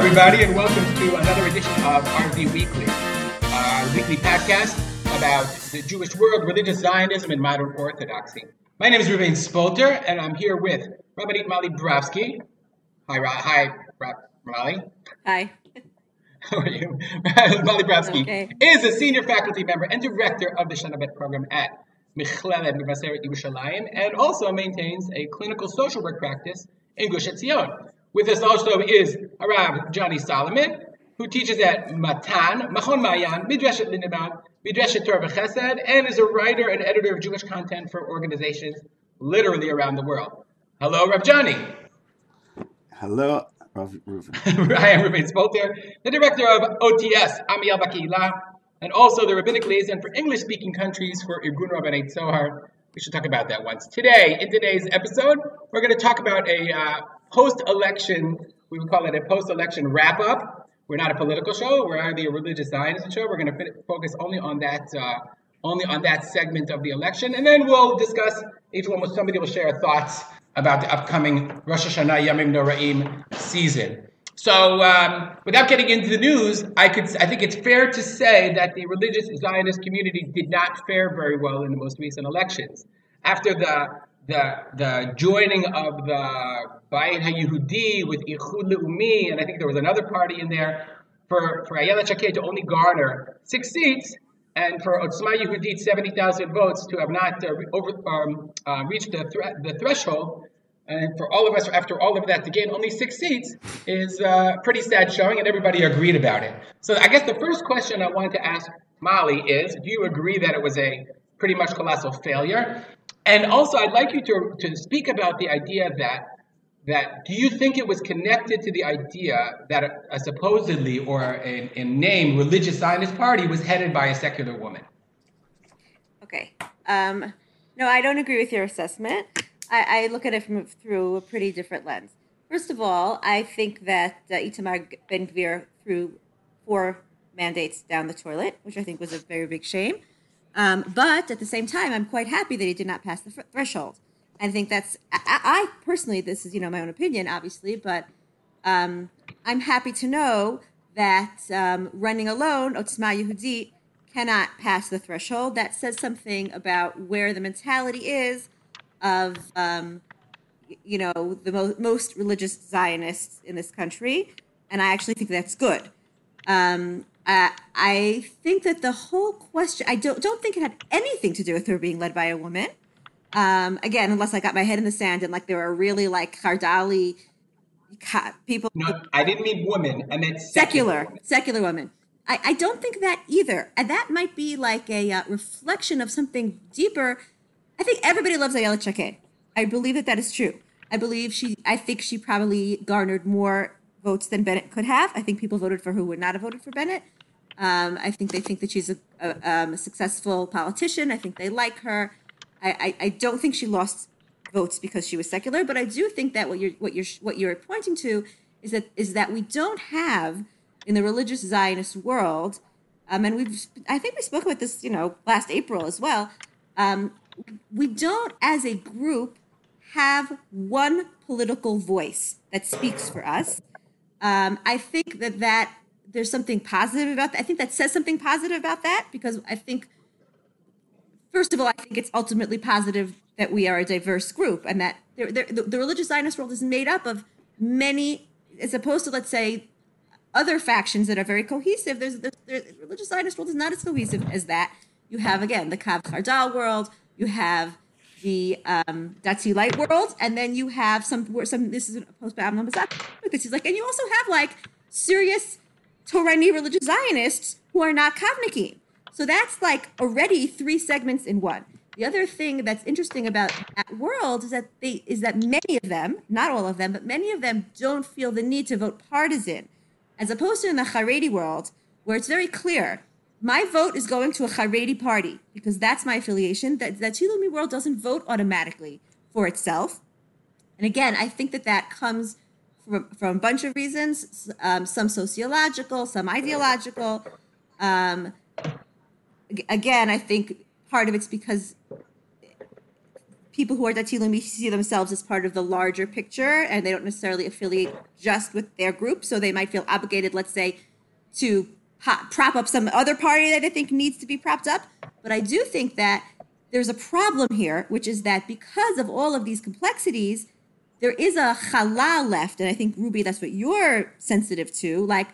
Everybody, and welcome to another edition of RV Weekly, our weekly podcast about the Jewish world, religious Zionism, and modern Orthodoxy. My name is Reuven Spolter, and I'm here with Rabbanit Mali Brofsky. Hi, Ra- hi, Ra- Mali. Hi. How are you? Mali Brofsky Okay. is a senior faculty member and director of the Shana Bet program at Michlelet Mevaseret Yerushalayim, and also maintains a clinical social work practice in Gush Etzion. With us also is Arav Johnny Solomon, who teaches at Matan, Machon Mayan, Midreshet Lindenbaum, Midreshet Torah V'Chesed, and is a writer and editor of Jewish content for organizations literally around the world. Hello, Rav Johnny. Hello, Rav Reuven. I am Reuven Spolter, the director of OTS, Amiel Bakila, and also the rabbinic liaison for English-speaking countries for Irgun Rabbanei Tzohar. We should talk about that once. Today, in today's episode, we're going to talk about a uh, post-election, we would call it a post-election wrap-up. We're not a political show. We're actually a religious Zionism show. We're going to focus only on that, uh, only on that segment of the election, and then we'll discuss. Each one, will somebody will share thoughts about the upcoming Rosh Hashanah Yamim Noraim season. So, um, without getting into the news, I could I think it's fair to say that the religious Zionist community did not fare very well in the most recent elections. After the the the joining of the Bayit HaYehudi with Ichud Leumi, and I think there was another party in there for for Ayelet Shaked to only garner six seats, and for Otzma Yehudit seventy thousand votes to have not uh, over um, uh, reached the thre- the threshold. And for all of us, after all of that, to gain only six seats is uh, pretty sad showing, and everybody agreed about it. So I guess the first question I wanted to ask Molly is, do you agree that it was a pretty much colossal failure? And also, I'd like you to, to speak about the idea that that do you think it was connected to the idea that a, a supposedly or a, a name religious Zionist party was headed by a secular woman? Okay. Um, no, I don't agree with your assessment. I, I look at it from through a pretty different lens. First of all, I think that uh, Itamar Ben Gvir threw four mandates down the toilet, which I think was a very big shame. Um, but at the same time, I'm quite happy that he did not pass the thr- threshold. I think that's I, I personally, this is you know my own opinion, obviously, but um, I'm happy to know that um, running alone, Otzma Yehudit cannot pass the threshold. That says something about where the mentality is of, um, you know, the mo- most religious Zionists in this country, and I actually think that's good. Um, I think that the whole question, I don't don't think it had anything to do with her being led by a woman. Um, again, unless I got my head in the sand and like there were really like Chardali people No, I didn't mean woman. I meant secular secular women. I, I don't think that either and that might be like a uh, reflection of something deeper. I think everybody loves ayala Shaked. i believe that that is true. I believe she i think she probably garnered more votes than bennett could have. I think people voted for who would not have voted for bennett. Um, i think they think that she's a, a, um, a successful politician. I think they like her I, I, don't think she lost votes because she was secular, but I do think that what you're what you're what you're pointing to is that is that we don't have in the religious Zionist world, um, and we've I think we spoke about this you know last April as well. Um, we don't as a group have one political voice that speaks for us. Um, I think that that there's something positive about that. I think that says something positive about that because I think first of all, I think it's ultimately positive that we are a diverse group and that there there the, the religious Zionist world is made up of many, as opposed to, let's say, other factions that are very cohesive. There's, there's, the religious Zionist world is not as cohesive as that. You have, again, the Kav Chardal world, you have the um, Dati Light world, and then you have some, some this is a post by Amnon. This is like, and you also have like serious Torani religious Zionists who are not Kavnikim. So that's like already three segments in one. The other thing that's interesting about that world is that they is that many of them, not all of them, but many of them don't feel the need to vote partisan, as opposed to in the Haredi world, where it's very clear. My vote is going to a Haredi party because that's my affiliation. That that Chilumi world doesn't vote automatically for itself. And again, I think that that comes from, from a bunch of reasons, um, some sociological, some ideological. Um, again, I think part of it's because people who are Datilumi see themselves as part of the larger picture and they don't necessarily affiliate just with their group. So they might feel obligated, let's say, to prop up some other party that they think needs to be propped up. But I do think that there's a problem here, which is that because of all of these complexities, there is a halal left. And I think, Ruby, that's what you're sensitive to. Like,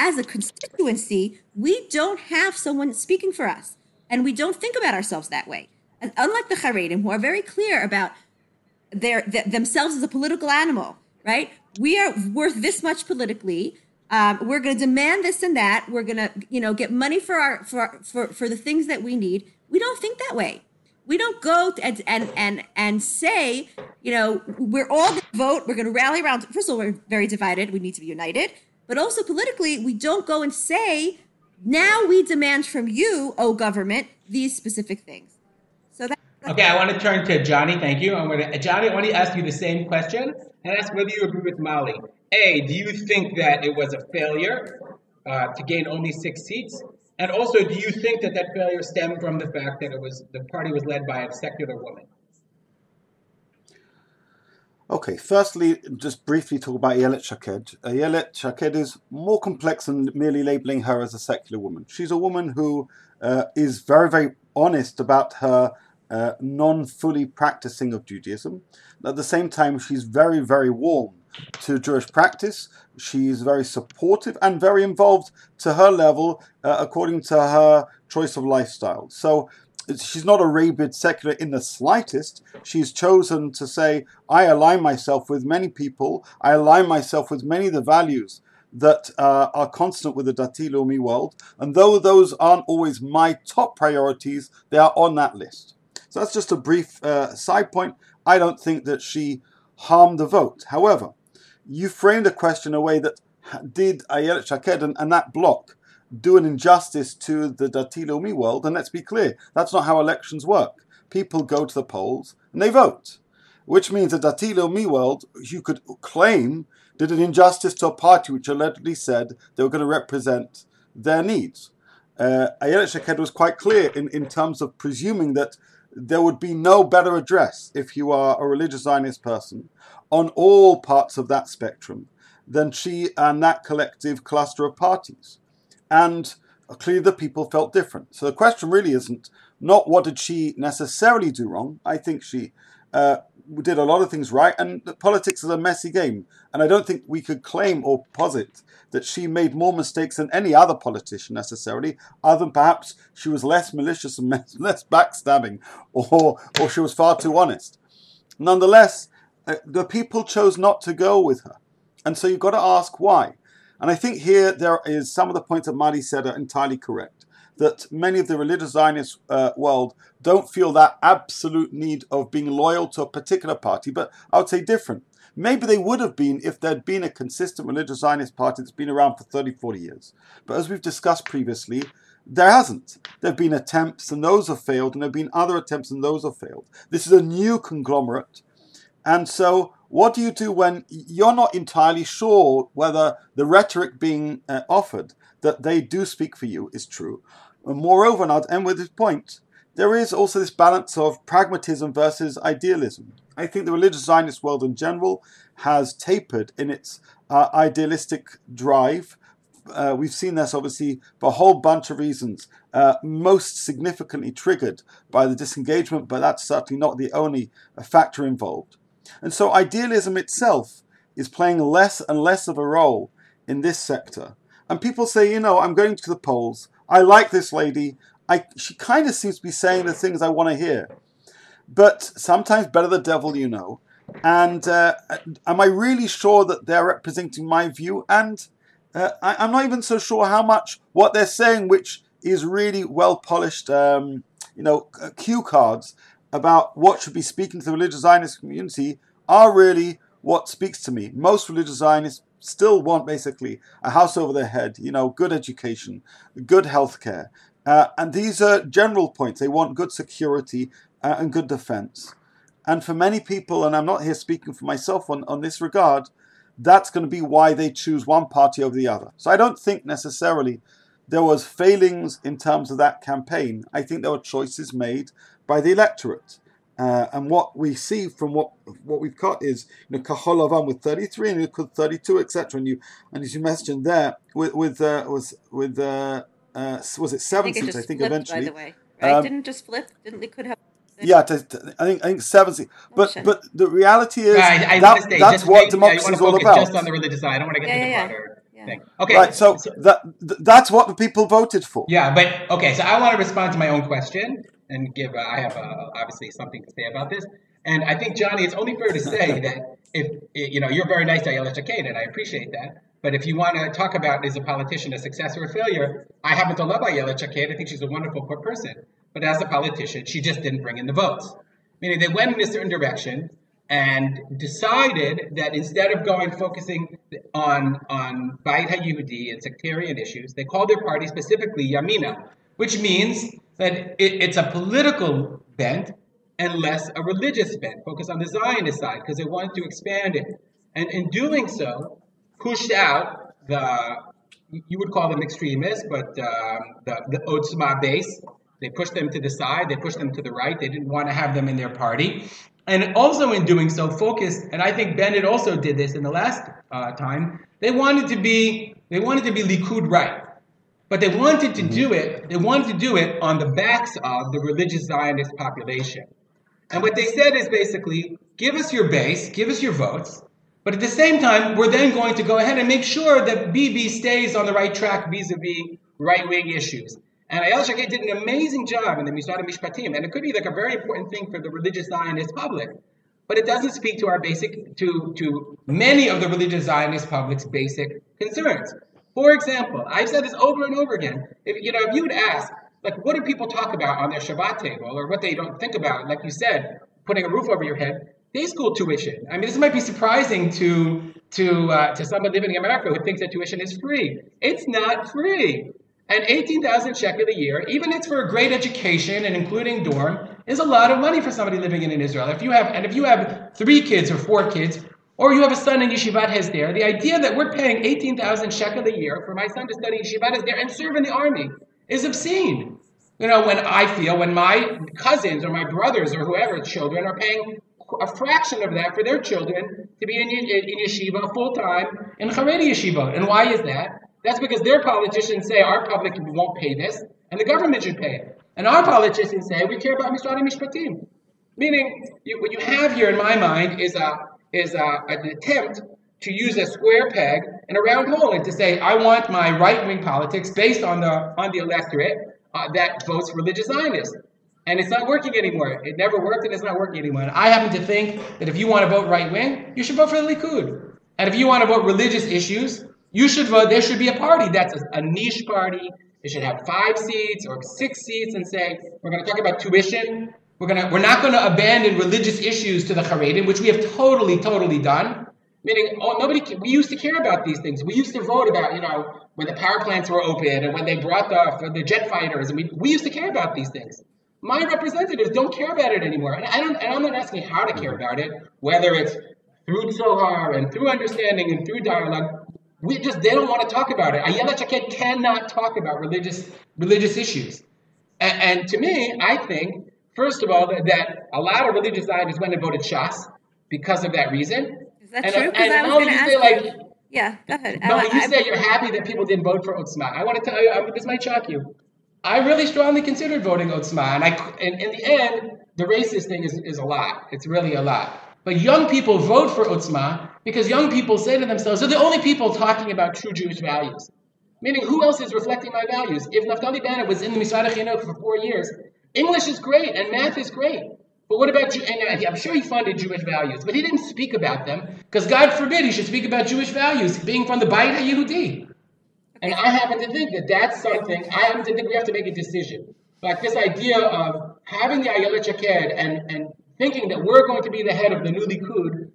as a constituency, we don't have someone speaking for us. And we don't think about ourselves that way. And unlike the Haredim, who are very clear about their th- themselves as a political animal, right? We are worth this much politically. Um, we're going to demand this and that. We're going to, you know, get money for our for for for the things that we need. We don't think that way. We don't go and and and and say, you know, we're all going to vote. We're going to rally around. First of all, we're very divided. We need to be united. But also politically, we don't go and say, now we demand from you, oh government, these specific things. So that. Okay, I want to turn to Johnny. Thank you. I'm going to Johnny. I want to ask you the same question and ask whether you agree with Molly. A, do you think that it was a failure uh, to gain only six seats? And also, do you think that that failure stemmed from the fact that it was the party was led by a secular woman? Okay, firstly, just briefly talk about Ayelet Shaked. Ayelet Shaked is more complex than merely labeling her as a secular woman. She's a woman who uh, is very, very honest about her uh, non fully practicing of Judaism. At the same time, she's very, very warm to Jewish practice. She's very supportive and very involved to her level uh, according to her choice of lifestyle. So she's not a rabid secular in the slightest. She's chosen to say, I align myself with many people, I align myself with many of the values that uh, are constant with the Dati Leumi world. And though those aren't always my top priorities, they are on that list. So that's just a brief uh, side point. I don't think that she harmed the vote. However, you framed the question in a way that did Ayelet Shaked and, and that bloc do an injustice to the Dati Leumi world? And let's be clear, that's not how elections work. People go to the polls and they vote, which means the Dati Leumi world, you could claim, did an injustice to a party which allegedly said they were going to represent their needs. Uh, Shaked was quite clear in, in terms of presuming that there would be no better address if you are a religious Zionist person on all parts of that spectrum than she and that collective cluster of parties. And clearly the people felt different. So the question really isn't not what did she necessarily do wrong. I think she uh, did a lot of things right, and politics is a messy game. And I don't think we could claim or posit that she made more mistakes than any other politician necessarily, other than perhaps she was less malicious and less backstabbing, or or she was far too honest. Nonetheless, uh, the people chose not to go with her. And so you've got to ask why. And I think here there is some of the points that Mali said are entirely correct. That many of the religious Zionist uh, world don't feel that absolute need of being loyal to a particular party, but I would say different. Maybe they would have been if there'd been a consistent religious Zionist party that's been around for 30, 40 years. But as we've discussed previously, there hasn't. There have been attempts and those have failed, and there have been other attempts and those have failed. This is a new conglomerate and so, what do you do when you're not entirely sure whether the rhetoric being uh, offered that they do speak for you is true? And moreover, and I'll end with this point, there is also this balance of pragmatism versus idealism. I think the religious Zionist world in general has tapered in its uh, idealistic drive. Uh, we've seen this obviously for a whole bunch of reasons, uh, most significantly triggered by the disengagement, but that's certainly not the only factor involved. And so idealism itself is playing less and less of a role in this sector. And people say, you know, I'm going to the polls. I like this lady. I, she kind of seems to be saying the things I want to hear. But sometimes better the devil you know. And uh, am I really sure that they're representing my view? And uh, I, am not even so sure how much what they're saying, which is really well polished, um, you know, cue cards, about what should be speaking to the religious Zionist community are really what speaks to me. Most religious Zionists still want basically a house over their head, you know, good education, good healthcare. Uh, and these are general points. They want good security uh, and good defense. And for many people, and I'm not here speaking for myself on, on this regard, that's going to be why they choose one party over the other. So I don't think necessarily there was failings in terms of that campaign. I think there were choices made by the electorate. Uh, and what we see from what what we've got is you know Kahol Lavan with 33 and Likud 32, etc. And you and as you mentioned there with with uh, was with uh, uh, was it seven I think it seats? I just think flipped, eventually. By the way, right? Um, Didn't just flip? Didn't Likud have? Yeah, to, to- I think I think seven seats. But shit. but the reality is Right, I that, want to stay. that's just what wait, democracy yeah, is all about. just on the religious side. I don't want to get Yeah, into the yeah, yeah. broader Yeah. thing. Okay. Right. So that that's what the people voted for. Yeah, but okay. So I want to respond to my own question and give. Uh, I have uh, obviously something to say about this, and I think Johnny, it's only fair to say that if you know you're very nice to Ayala Shaked, and I appreciate that. But if you want to talk about is a politician a success or a failure, I happen to love Ayala Shaked. I think she's a wonderful person. But as a politician, she just didn't bring in the votes. Meaning they went in a certain direction and decided that instead of going focusing on on Beit HaYehudi and sectarian issues, they called their party specifically Yamina, which means that it, it's a political bent and less a religious bent, focused on the Zionist side because they wanted to expand it. And in doing so, pushed out the you would call them extremists, but um, the the Otzma base. They pushed them to the side. They pushed them to the right. They didn't want to have them in their party, and also in doing so, focused. And I think Bennett also did this in the last uh, time. They wanted to be they wanted to be Likud right, but they wanted to mm-hmm. do it. They wanted to do it on the backs of the religious Zionist population. And what they said is basically, give us your base, give us your votes, but at the same time, we're then going to go ahead and make sure that BB stays on the right track vis-a-vis right-wing issues. And Ayala Shaked did an amazing job in the Mishnah Mishpatim, and it could be like a very important thing for the religious Zionist public. But it doesn't speak to our basic, to, to many of the religious Zionist public's basic concerns. For example, I've said this over and over again. If you know, if you would ask, like, what do people talk about on their Shabbat table, or what they don't think about, like you said, putting a roof over your head, day school tuition. I mean, this might be surprising to to uh, to someone living in America who thinks that tuition is free. It's not free. And 18,000 shekel a year, even if it's for a great education and including dorm, is a lot of money for somebody living in Israel. If you have, and if you have three kids or four kids, or you have a son in Yeshivat Hesder, the idea that we're paying 18,000 shekel a year for my son to study Yeshivat Hesder and serve in the army is obscene. You know, when I feel, when my cousins or my brothers or whoever's children are paying a fraction of that for their children to be in, in, yeshiva full time in Haredi yeshiva. And why is that? That's because their politicians say our public won't pay this, and the government should pay it. And our politicians say we care about Mishrat Mishpatim. Meaning, you, what you have here in my mind is a is a, an attempt to use a square peg in a round hole and to say I want my right wing politics based on the on the electorate uh, that votes religious Zionist. And it's not working anymore. It never worked and it's not working anymore. And I happen to think that if you want to vote right wing, you should vote for the Likud. And if you want to vote religious issues, you should vote, there should be a party that's a, a niche party. It should have five seats or six seats and say, we're going to talk about tuition. We're, gonna, we're not going to abandon religious issues to the Haredim, which we have totally, totally done. Meaning, oh, nobody. We used to care about these things. We used to vote about, you know, when the power plants were open and when they brought the the jet fighters, and we, we used to care about these things. My representatives don't care about it anymore, and I don't. And I'm not asking how to care about it, whether it's through Tzohar and through understanding and through dialogue. We just they don't want to talk about it. Ayala Shaked cannot talk about religious religious issues, and, and to me, I think first of all that, that a lot of religious Zionists went and voted Shas because of that reason. Is that And, true? uh, Because and I was going to ask say, like, you. Yeah, go ahead. no, I- you I- say you're happy that people didn't vote for Otzma. I want to tell you, I, this might shock you. I really strongly considered voting Otzma, and I, and in the end, the racist thing is, is a lot. It's really a lot. But young people vote for Otzma because young people say to themselves, they're the only people talking about true Jewish values. Meaning, who else is reflecting my values? If Naftali Bennett was in the Misrad Chinuch for four years, English is great and math is great. But what about Jew? And uh, I'm sure he funded Jewish values, but he didn't speak about them because God forbid he should speak about Jewish values, being from the Beit HaYehudi. And I happen to think that that's something, I happen to think we have to make a decision. Like this idea of having the Ayelet Shaked and, and thinking that we're going to be the head of the new Likud,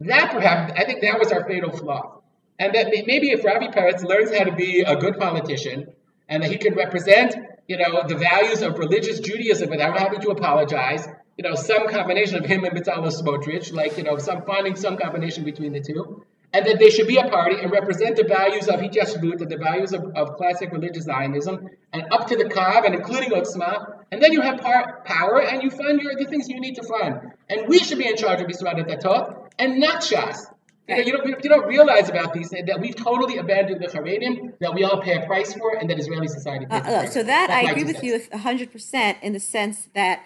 that perhaps, I think that was our fatal flaw. And that maybe if Rabbi Peretz learns how to be a good politician and that he can represent, you know, the values of religious Judaism without having to apologize, you know, some combination of him and Bezalel Smotrich, like, you know, some finding some combination between the two. and that they should be a party and represent the values of Hityashvut, the values of, of classic religious Zionism, and up to the Kav, and including Otzma, and then you have par- power and you fund your, the things you need to fund. And we should be in charge of Yisrael Datot, and not Shas. You, you, don't, you don't realize about these that we've totally abandoned the Haredim that we all pay a price for and that Israeli society pays Uh, a uh, so that That's I agree with you hundred percent in the sense that,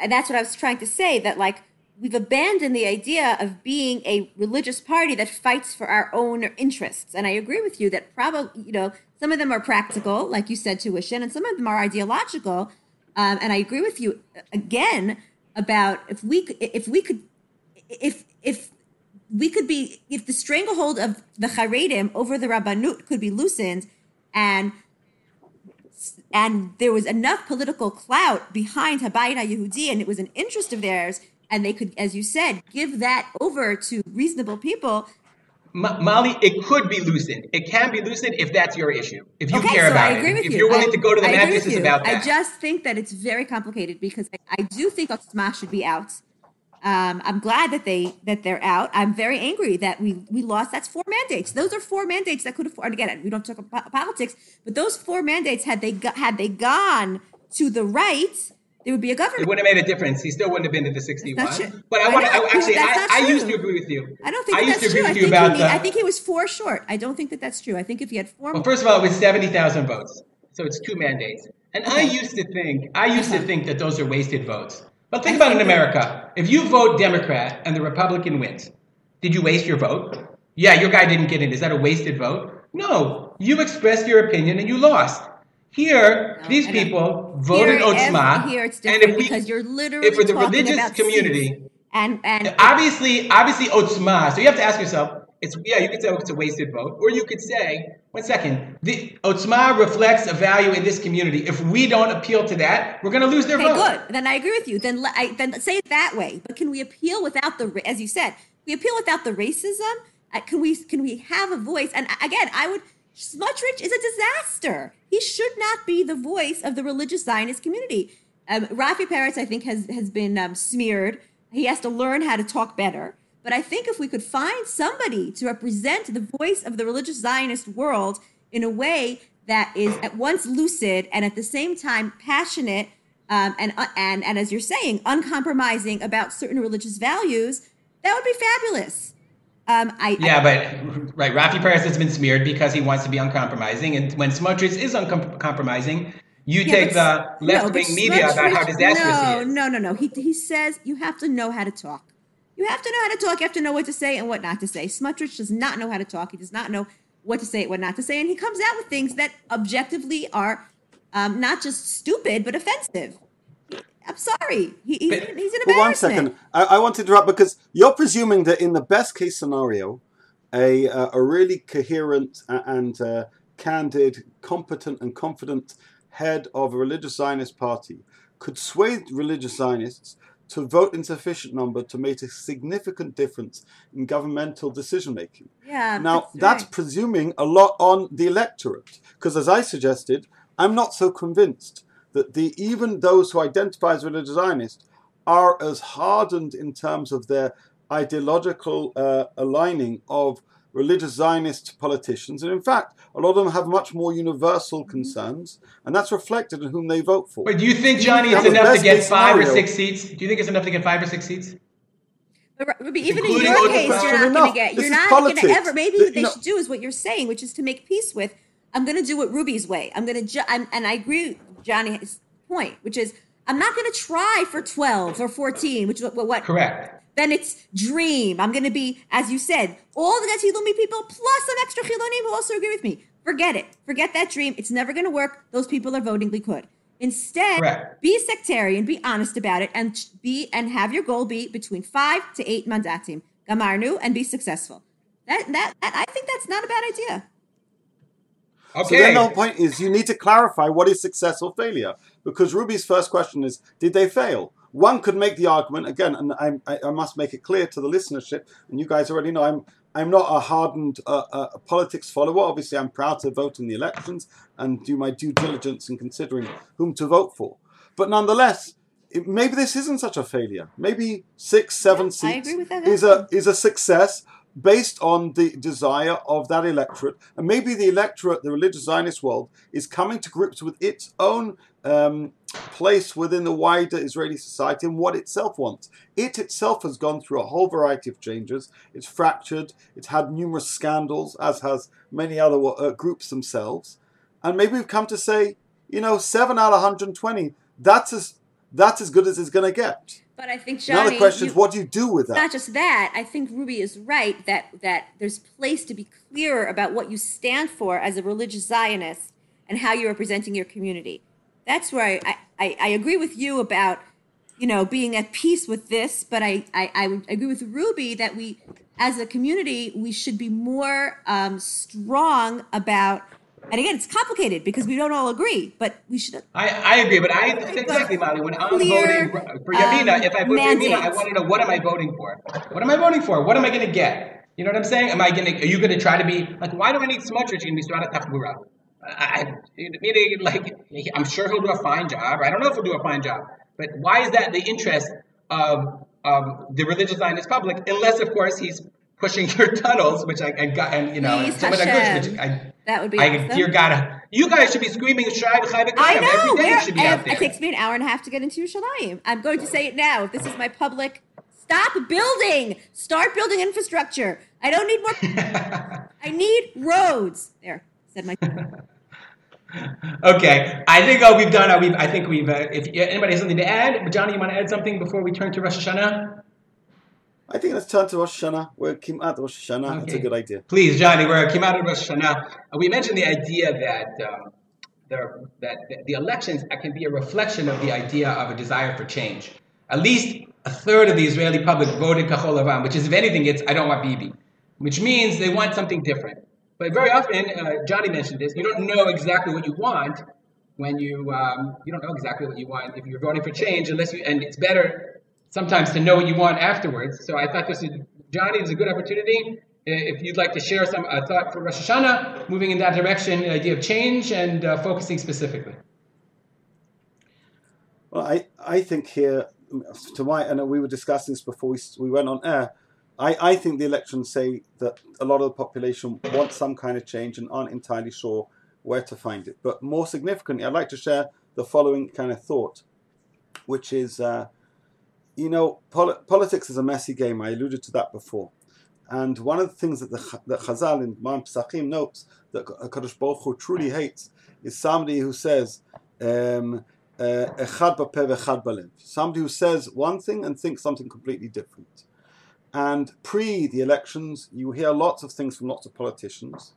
and that's what I was trying to say that like we've abandoned the idea of being a religious party that fights for our own interests, and I agree with you that probably you know some of them are practical, like you said, tuition, and some of them are ideological, um, and I agree with you again about if we could, if we could, if if we could be if the stranglehold of the Haredim over the Rabbanut could be loosened, and and there was enough political clout behind Habayit Yehudi, and it was an interest of theirs, and they could, as you said, give that over to reasonable people. Ma- Molly, it could be loosened. It can be loosened if that's your issue. If you okay, care so about I agree it. with if you. you're willing I- to go to the I mat, this is about that. I just think that it's very complicated because I, I do think Otzma should be out. Um, I'm glad that they that they're out. I'm very angry that we we lost. That's four mandates. Those are four mandates that could have. afford. Again, we don't talk about politics, but those four mandates had they go, had they gone to the right, there would be a government. It wouldn't have made a difference. He still wouldn't have been to the 61. True. But I I want to actually, I, I used to agree with you. I don't think I used that's to agree true. I with you think, about. I think he was four short. I don't think that that's true. I think if he had four, Well, first of all, it was 70,000 votes. So it's two mandates. And I used to think, I used to Uh-huh. think that those are wasted votes. But think I about it in think America. If you vote Democrat and the Republican wins, did you waste your vote? Yeah, your guy didn't get in. Is that a wasted vote? No. You expressed your opinion and you lost. Here, No, these I people voted Otzma. here it's and if we, because you're literally if for the religious community, and and obviously, obviously Otzma. So you have to ask yourself, it's yeah, you could say oh, it's a wasted vote, or you could say, one second, the Otzma reflects a value in this community. If we don't appeal to that, we're going to lose their Okay, vote. good. Then I agree with you. Then I, then say it that way. But can we appeal without the, as you said, we appeal without the racism? Uh, can we can we have a voice? And again, I would. Smotrich is a disaster. He should not be the voice of the religious Zionist community. Um, Rafi Peretz, I think, has has been um, smeared. He has to learn how to talk better. But I think if we could find somebody to represent the voice of the religious Zionist world in a way that is at once lucid and at the same time passionate um, and, uh, and, and as you're saying, uncompromising about certain religious values, that would be fabulous. Um, I, Yeah, but right, Rafi Peretz has been smeared because he wants to be uncompromising, and when Smotrich is uncompromising, you Yeah, take the no, left wing media about how disastrous no, he is. No, no, no. He, he says you have to know how to talk. You have to know how to talk. You have to know what to say and what not to say. Smotrich does not know how to talk. He does not know what to say and what not to say. And he comes out with things that objectively are um, not just stupid, but offensive. I'm sorry. He, he's, But- he's an But one embarrassment. second, I, I want to interrupt because you're presuming that in the best case scenario, a uh, a really coherent and uh, candid, competent and confident head of a religious Zionist party could sway religious Zionists to vote in sufficient number to make a significant difference in governmental decision making. Yeah. Now, that's right. presuming a lot on the electorate, because as I suggested, I'm not so convinced that the even those who identify as religious Zionists are as hardened in terms of their ideological uh, aligning of religious Zionist politicians, and in fact, a lot of them have much more universal mm-hmm. concerns, and that's reflected in whom they vote for. But do you think, Johnny, in it's enough to get case five or six seats? Do you think it's enough to get five or six seats? But, but even in your case, you're not going to get. This You're not going to ever. Maybe The- what they you know- should do is what you're saying, which is to make peace with. I'm going to do it Ruby's way. I'm going to, ju- I'm, and I agree with Johnny's point, which is I'm not going to try for 12 or 14, which is what, what Correct. Then it's dream. I'm going to be, as you said, all the Datilumi people plus some extra Chilonim who also agree with me. Forget it. Forget that dream. It's never going to work. Those people are voting Likud. Instead, Correct. be sectarian, be honest about it, and be and have your goal be between five to eight mandatim, gamarnu, and be successful. That, that that I think that's not a bad idea. Okay. So then the whole point is you need to clarify what is success or failure. Because Ruby's first question is, did they fail? One could make the argument again, and I, I, I must make it clear to the listenership, and you guys already know I'm I'm not a hardened uh, uh, politics follower. Obviously, I'm proud to vote in the elections and do my due diligence in considering whom to vote for. But nonetheless, it, maybe this isn't such a failure. Maybe six, seven Yeah, seats agree with that is a is a success. Based on the desire of that electorate. And maybe the electorate, the religious Zionist world, is coming to grips with its own um, place within the wider Israeli society and what itself wants. It itself has gone through a whole variety of changes. It's fractured, it's had numerous scandals, as has many other uh, groups themselves. And maybe we've come to say, you know, 7 out of 120, that's as, that's as good as it's going to get. But I think Johnny, now the question is, what do you do with that? Not just that. I think Ruby is right that that there's place to be clearer about what you stand for as a religious Zionist and how you're representing your community. That's where I, I, I agree with you about you know being at peace with this, but I, I, I would agree with Ruby that we as a community we should be more um, strong about and again, it's complicated because we don't all agree, but we should. I, I agree, but I exactly, Molly. When I'm clear, voting for Yamina, um, if I vote for Yamina, I want to know what am I voting for? What am I voting for? What am I going to get? You know what I'm saying? Am I going to? Are you going to try to be like? Why do I need Smotrich in Misrad HaTachbura? I, meaning, like, I'm sure he'll do a fine job. I don't know if he'll do a fine job, but why is that the interest of of the religious Zionist public? Unless, of course, he's pushing your tunnels, which I, I got, and you know, Please, some Hashem. which I that would be. I, awesome. Dear God, you guys should be screaming Shai I know. Every day should be out there. It takes me an hour and a half to get into Yerushalayim. I'm going to say it now. This is my public. Stop building. Start building infrastructure. I don't need more. I need roads. There said my. okay, I think oh, we've done. Uh, we've, I think we've. Uh, if anybody has something to add, Johnny, you want to add something before we turn to Rosh Hashanah? I think let's turn to Rosh Hashanah. We're Kimat Rosh Hashanah. Okay. That's a good idea. Please, Johnny, we're Kimat Rosh Hashanah. Uh, we mentioned the idea that um, the, that the elections can be a reflection of the idea of a desire for change. At least a third of the Israeli public voted Kahol Lavan, which is, if anything, it's I don't want Bibi, which means they want something different. But very often, uh, Johnny mentioned this, you don't know exactly what you want when you um, you don't know exactly what you want if you're voting for change unless you and it's better sometimes to know what you want afterwards. So I thought this is, Johnny, is a good opportunity. If you'd like to share some uh, thought for Rosh Hashanah, moving in that direction, the idea of change and uh, focusing specifically. Well, I, I think here, to my, and we were discussing this before we, we went on air, I, I think the elections say that a lot of the population want some kind of change and aren't entirely sure where to find it. But more significantly, I'd like to share the following kind of thought, which is uh, you know, pol- politics is a messy game. I alluded to that before. And one of the things that the that Chazal in Man Pesachim notes that Kadosh Baruch Hu truly hates is somebody who says um, uh. Somebody who says one thing and thinks something completely different. And pre the elections, you hear lots of things from lots of politicians.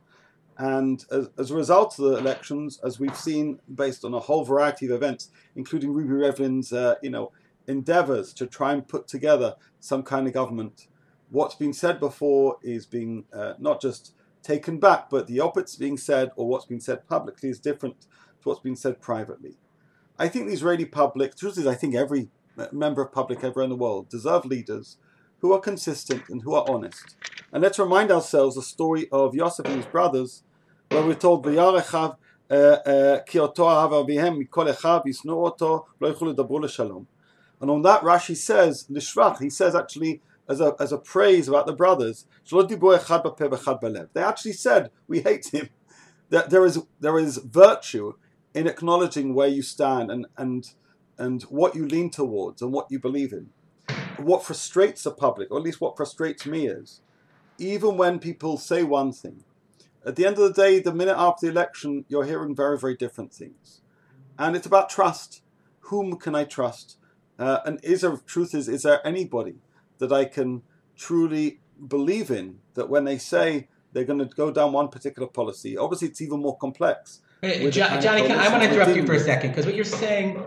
And as, as, a result of the elections, as we've seen based on a whole variety of events, including Ruby Rivlin's, uh, you know, endeavors to try and put together some kind of government. What's been said before is being uh, not just taken back, but the opposite's being said, or what's been said publicly, is different to what's been said privately. I think the Israeli public, truth is, I think every member of public everywhere in the world deserve leaders who are consistent and who are honest. And let's remind ourselves the story of Yosef and his brothers, where we're told, uh, uh, ki oto ahav mikol echav yisnu oto lo yichul edabru l'shalom." And on that, Rashi says, Lishvach, he says actually as a, as a praise about the brothers, they actually said, we hate him. That there is, there is virtue in acknowledging where you stand and, and, and what you lean towards and what you believe in. What frustrates the public, or at least what frustrates me, is even when people say one thing, at the end of the day, the minute after the election, you're hearing very, very different things. And it's about trust. Whom can I trust? Uh, and is there truth is is there anybody that I can truly believe in that when they say they're going to go down one particular policy, obviously it's even more complex. Hey, Johnny, Johnny can, I want to interrupt you for a second because what you're saying,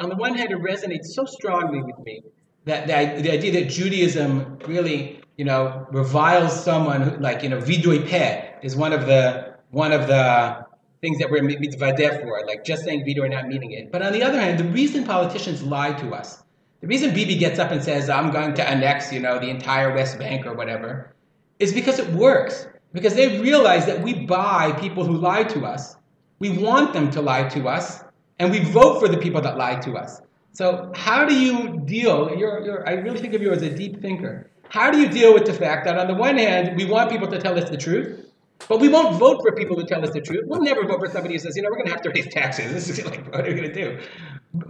on the one hand, it resonates so strongly with me that the, the idea that Judaism really, you know, reviles someone who, like, you know, vidui peh is one of the one of the things that we're mitzvah for, like just saying Vito or not meaning it. But on the other hand, the reason politicians lie to us, the reason Bibi gets up and says, I'm going to annex, you know, the entire West Bank or whatever, is because it works. Because they realize that we buy people who lie to us. We want them to lie to us, and we vote for the people that lie to us. So how do you deal? You're, you're, I really think of you as a deep thinker. how do you deal with the fact that on the one hand, we want people to tell us the truth, but we won't vote for people who tell us the truth. We'll never vote for somebody who says, you know, we're going to have to raise taxes. This is like, what are we going to do?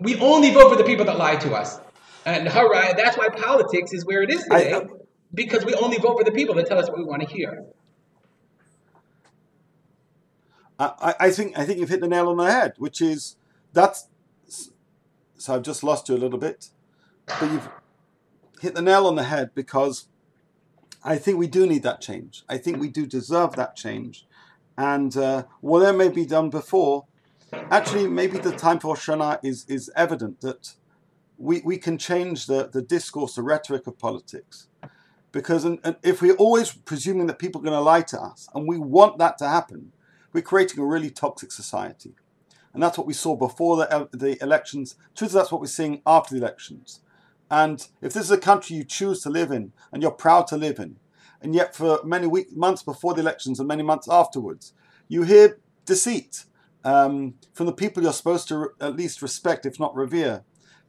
We only vote for the people that lie to us. And hurrah, that's why politics is where it is today, I, because we only vote for the people that tell us what we want to hear. I, I think I think you've hit the nail on the head, which is that's so I've just lost you a little bit, but you've hit the nail on the head because I think we do need that change. I think we do deserve that change, and uh, whatever may be done before, actually maybe the time for Shana is is evident that we, we can change the, the discourse, the rhetoric of politics. Because and, and if we're always presuming that people are going to lie to us, and we want that to happen, we're creating a really toxic society. And that's what we saw before the, the elections. Truth is, that's what we're seeing after the elections. And if this is a country you choose to live in and you're proud to live in, and yet for many weeks, months before the elections and many months afterwards, you hear deceit um, from the people you're supposed to re- at least respect, if not revere,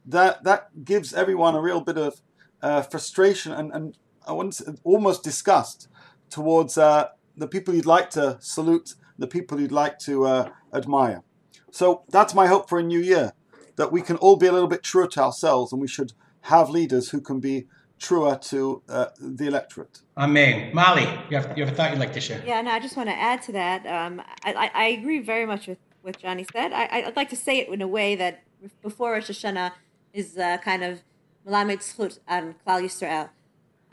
that that gives everyone a real bit of uh, frustration and, and I want to, almost disgust towards uh, the people you'd like to salute, the people you'd like to uh, admire. So that's my hope for a new year, that we can all be a little bit truer to ourselves, and we should have leaders who can be truer to uh, the electorate. Amen. Molly, you have, you have a thought you'd like to share? Yeah, no, I just want to add to that. Um, I, I, I, agree very much with what Johnny said. I, I'd like to say it in a way that before Rosh Hashanah, is uh, kind of melamed zchut on Klal Yisrael.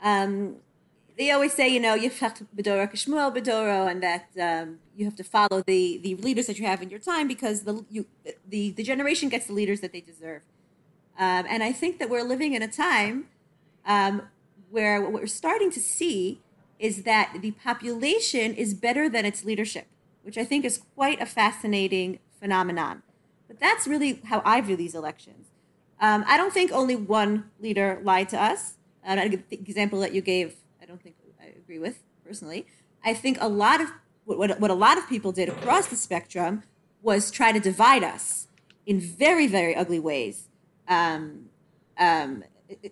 Um, they always say, you know, Yiftach bedoro kishmuel bedoro, and that um, you have to follow the, the leaders that you have in your time because the, you, the, the generation gets the leaders that they deserve. Um, and I think that we're living in a time um, where what we're starting to see is that the population is better than its leadership, which I think is quite a fascinating phenomenon. But that's really how I view these elections. Um, I don't think only one leader lied to us. And the example that you gave, I don't think I agree with personally. I think a lot of what, what a lot of people did across the spectrum was try to divide us in very, very ugly ways. Um, um,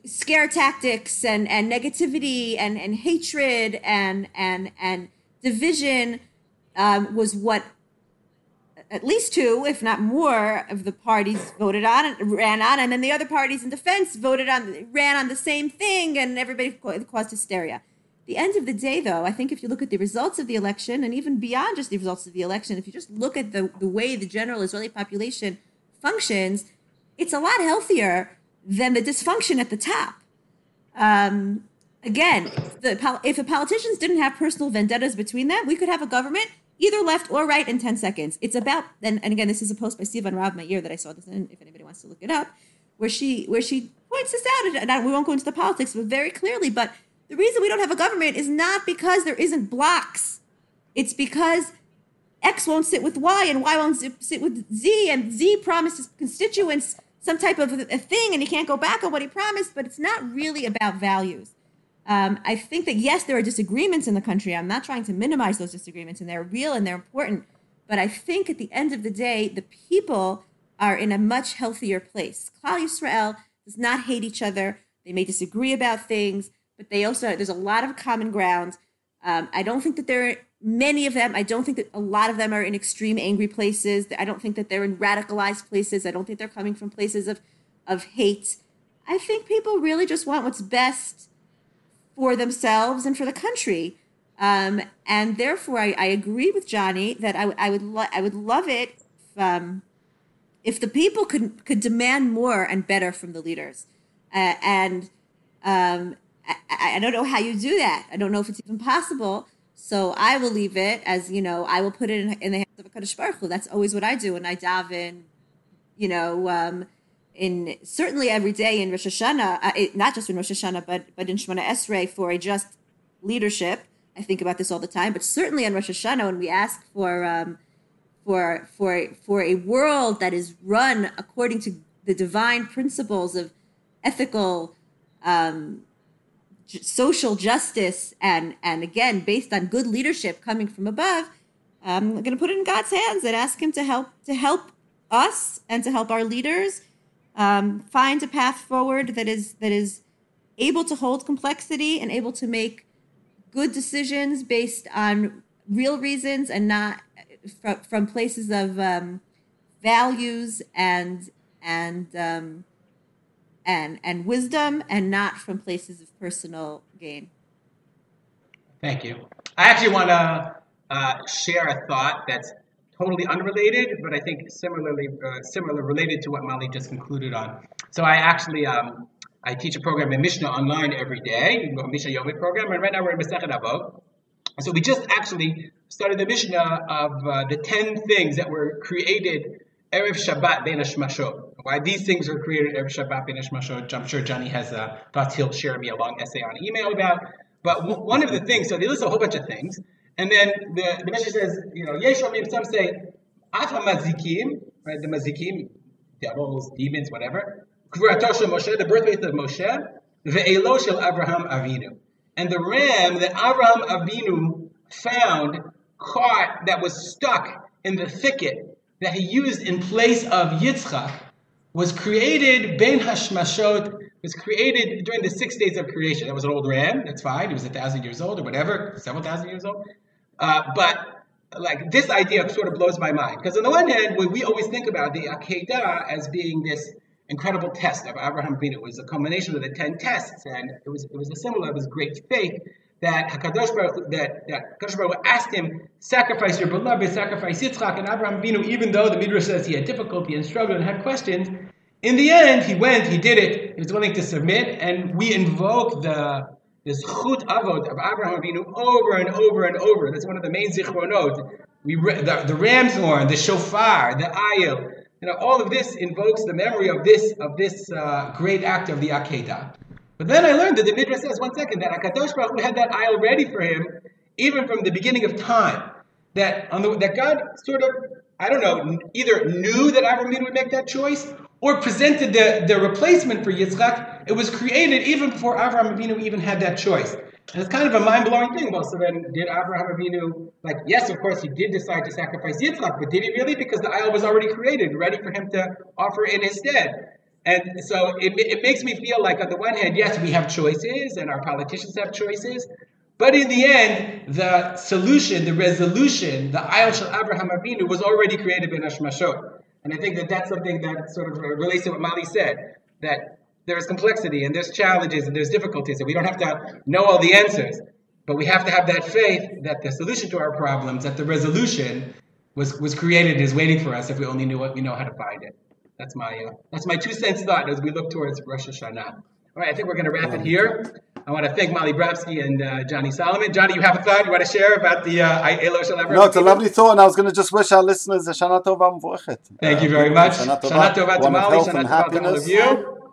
scare tactics and, and negativity and, and hatred and, and, and division um, was what at least two, if not more, of the parties voted on ran on, and then the other parties in defense voted on ran on the same thing, and everybody caused hysteria. The end of the day, though, I think if you look at the results of the election, and even beyond just the results of the election, if you just look at the, the way the general Israeli population functions, it's a lot healthier than the dysfunction at the top. Um, again, the, if the politicians didn't have personal vendettas between them, we could have a government either left or right in 10 seconds. It's about, and, and again, this is a post by Sivan Rahav-Meir that I saw this in, if anybody wants to look it up, where she, where she points this out, and we won't go into the politics, but very clearly, but the reason we don't have a government is not because there isn't blocks. It's because X won't sit with Y and Y won't sit with Z, and Z promises constituents some type of a thing, and he can't go back on what he promised, but it's not really about values. Um, I think that yes, there are disagreements in the country. I'm not trying to minimize those disagreements, and they're real and they're important. But I think at the end of the day, the people are in a much healthier place. Klal Yisrael does not hate each other. They may disagree about things, but they also there's a lot of common ground. Um, I don't think that there are many of them. I don't think that a lot of them are in extreme angry places. I don't think that they're in radicalized places. I don't think they're coming from places of of hate. I think people really just want what's best for themselves and for the country. Um, and therefore, I, I, agree with Johnny that I, I would lo- I would love it if, um, if the people could could demand more and better from the leaders. Uh, and um, I, I, don't know how you do that. I don't know if it's even possible. So I will leave it as you know. I will put it in, in the hands of a Kadosh Baruch Hu. That's always what I do when I daven. You know um, in certainly every day in Rosh Hashanah, uh, it, not just in Rosh Hashanah, but but in Shemona Esrei for a just leadership. I think about this all the time, but certainly on Rosh Hashanah when we ask for um, for for for a world that is run according to the divine principles of ethical, um, social justice, and and again based on good leadership coming from above. I'm going to put it in God's hands and ask Him to help to help us and to help our leaders um, find a path forward that is that is able to hold complexity and able to make good decisions based on real reasons and not from, from places of um, values and and um, and and wisdom and not from places of personal gain. Thank you. I actually want to uh, share a thought that's totally unrelated, but I think similarly uh, similar related to what Mali just concluded on. So I actually um, I teach a program in Mishnah online every day, a Mishnah Yomit program, and right now we're in Masechet Avot. So we just actually started the Mishnah of uh, the ten things that were created Erev Shabbat Ben Hashmashot. Why these things were created Erev Shabbat Ben Hashmashot, I'm sure Johnny has uh, thoughts he'll share me a long essay on email about. But w- one of the things, so they list a whole bunch of things, and then the, the Mishnah says, you know, Yesh some say, Af HaMazikim, right, the Mazikim, devils, demons, whatever, Kvurato Moshe, the birthplace of Moshe, Ve'elo Shel Abraham Avinu. And the ram that Abraham Avinu found, caught, that was stuck in the thicket that he used in place of Yitzchak was created, Ben Hashmashot, was created during the six days of creation. That was an old ram, that's fine. He was a thousand years old or whatever, several thousand years old. Uh, but like this idea sort of blows my mind. Because on the one hand, we always think about the Akedah as being this incredible test of Abraham Avinu. It was a combination of the ten tests, and it was it was a symbol of his great faith that Hakadosh Baruch that that Hakadosh Baruch asked him, sacrifice your beloved, sacrifice Yitzchak, and Abraham Avinu, even though the Midrash says he had difficulty and struggled and had questions, in the end he went, he did it, he was willing to submit, and we invoke the zechut avot of Abraham Avinu over and over and over. That's one of the main zichronot. We the, the ram's horn, the shofar, the ayil. You know, all of this invokes the memory of this of this uh, great act of the Akedah. But then I learned that the Midrash says, one second, that Akadosh Baruch Hu had that ayil ready for him even from the beginning of time. That on the, that God sort of, I don't know, either knew that Abraham would make that choice or presented the, the replacement for Yitzchak. It was created even before Abraham Avinu even had that choice. And it's kind of a mind-blowing thing. Well, so then did Abraham Avinu, like, yes, of course, he did decide to sacrifice Yitzchak, but did he really? Because the ayil was already created, ready for him to offer in his stead. And so it, it makes me feel like, on the one hand, yes, we have choices and our politicians have choices. But in the end, the solution, the resolution, the Ayal Shel Abraham Avinu was already created in Hashmashot. And I think that that's something that sort of relates to what Mali said, that there's complexity and there's challenges and there's difficulties, and we don't have to know all the answers. But we have to have that faith that the solution to our problems, that the resolution was, was created is waiting for us if we only knew what we know how to find it. That's my uh, that's my two cents thought as we look towards Rosh Hashanah. All right, I think we're going to wrap it here. I want to thank Mali Brofsky and uh, Johnny Solomon. Johnny, you have a thought you want to share about the uh, Elo Shalav? No, it's a lovely thought, and I was going to just wish our listeners a Shana Tova Mvorchet. Thank you very much. Shana Tova, Shana Tova to Mali, Shana Tova to all of you.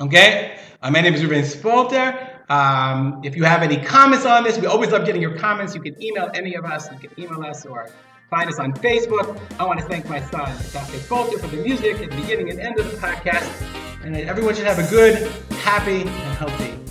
Okay, uh, my name is Reuven Spolter. Um, if you have any comments on this, we always love getting your comments. You can email any of us. You can email us or Find us on Facebook. I want to thank my son, Dr. Folter, for the music at the beginning and end of the podcast. And everyone should have a good, happy, and healthy